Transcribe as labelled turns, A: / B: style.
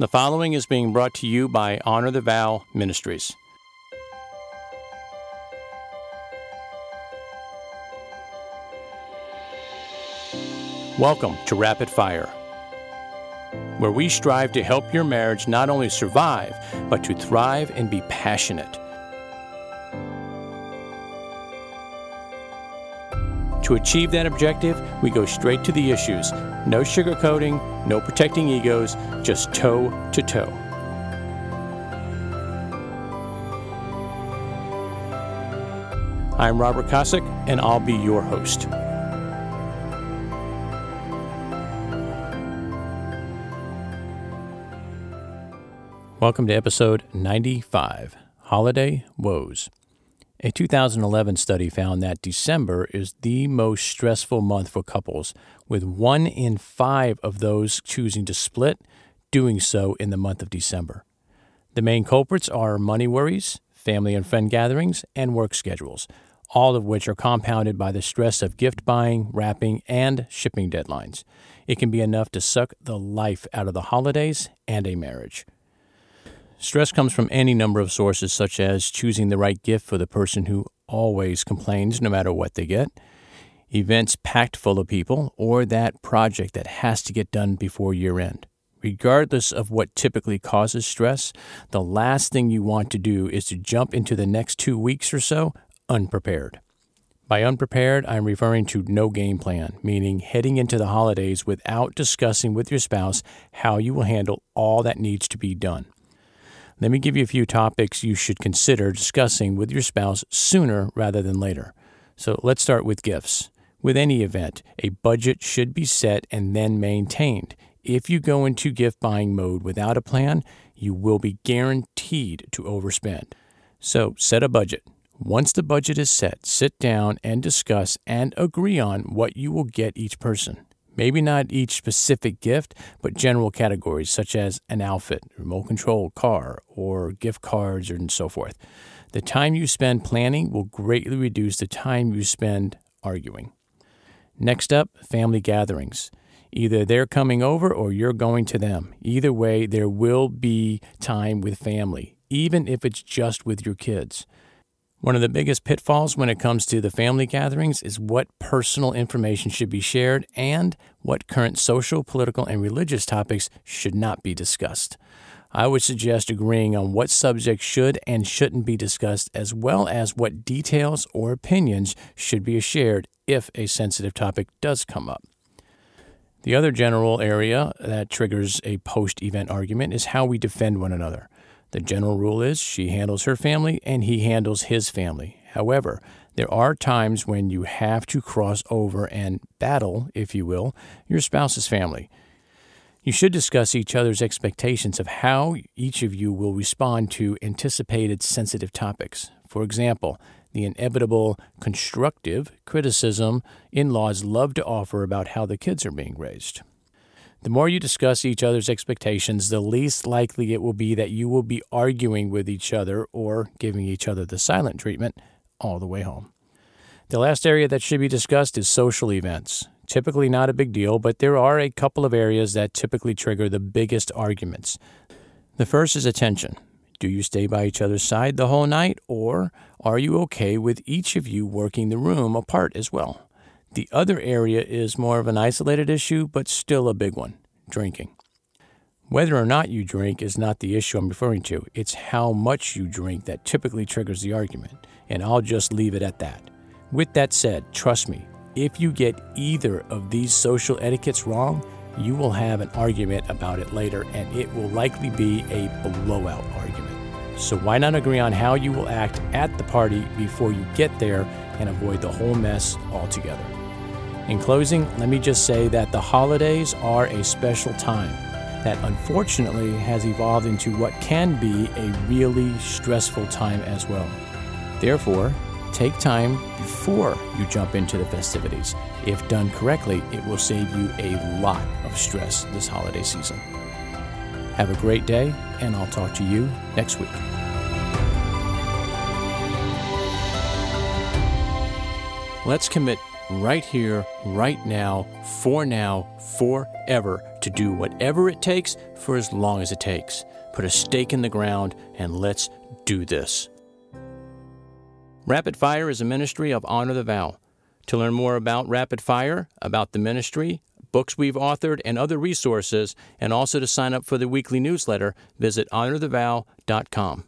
A: The following is being brought to you by Honor the Vow Ministries. Welcome to Rapid Fire, where we strive to help your marriage not only survive, but to thrive and be passionate. To achieve that objective, we go straight to the issues. No sugarcoating, no protecting egos, just toe to toe. I'm Robert Kosick, and I'll be your host. Welcome to episode 95 Holiday Woes. A 2011 study found that December is the most stressful month for couples, with one in five of those choosing to split doing so in the month of December. The main culprits are money worries, family and friend gatherings, and work schedules, all of which are compounded by the stress of gift buying, wrapping, and shipping deadlines. It can be enough to suck the life out of the holidays and a marriage. Stress comes from any number of sources, such as choosing the right gift for the person who always complains no matter what they get, events packed full of people, or that project that has to get done before year end. Regardless of what typically causes stress, the last thing you want to do is to jump into the next two weeks or so unprepared. By unprepared, I'm referring to no game plan, meaning heading into the holidays without discussing with your spouse how you will handle all that needs to be done. Let me give you a few topics you should consider discussing with your spouse sooner rather than later. So let's start with gifts. With any event, a budget should be set and then maintained. If you go into gift buying mode without a plan, you will be guaranteed to overspend. So set a budget. Once the budget is set, sit down and discuss and agree on what you will get each person. Maybe not each specific gift, but general categories such as an outfit, remote control car, or gift cards, and so forth. The time you spend planning will greatly reduce the time you spend arguing. Next up, family gatherings. Either they're coming over or you're going to them. Either way, there will be time with family, even if it's just with your kids. One of the biggest pitfalls when it comes to the family gatherings is what personal information should be shared and what current social, political, and religious topics should not be discussed. I would suggest agreeing on what subjects should and shouldn't be discussed, as well as what details or opinions should be shared if a sensitive topic does come up. The other general area that triggers a post event argument is how we defend one another. The general rule is she handles her family and he handles his family. However, there are times when you have to cross over and battle, if you will, your spouse's family. You should discuss each other's expectations of how each of you will respond to anticipated sensitive topics. For example, the inevitable constructive criticism in laws love to offer about how the kids are being raised. The more you discuss each other's expectations, the least likely it will be that you will be arguing with each other or giving each other the silent treatment all the way home. The last area that should be discussed is social events. Typically not a big deal, but there are a couple of areas that typically trigger the biggest arguments. The first is attention. Do you stay by each other's side the whole night, or are you okay with each of you working the room apart as well? The other area is more of an isolated issue, but still a big one drinking. Whether or not you drink is not the issue I'm referring to. It's how much you drink that typically triggers the argument, and I'll just leave it at that. With that said, trust me, if you get either of these social etiquettes wrong, you will have an argument about it later, and it will likely be a blowout argument. So, why not agree on how you will act at the party before you get there and avoid the whole mess altogether? In closing, let me just say that the holidays are a special time that unfortunately has evolved into what can be a really stressful time as well. Therefore, take time before you jump into the festivities. If done correctly, it will save you a lot of stress this holiday season. Have a great day, and I'll talk to you next week. Let's commit right here, right now, for now, forever to do whatever it takes for as long as it takes. Put a stake in the ground and let's do this. Rapid Fire is a ministry of Honor the Vow. To learn more about Rapid Fire, about the ministry, books we've authored, and other resources, and also to sign up for the weekly newsletter, visit honorthevow.com.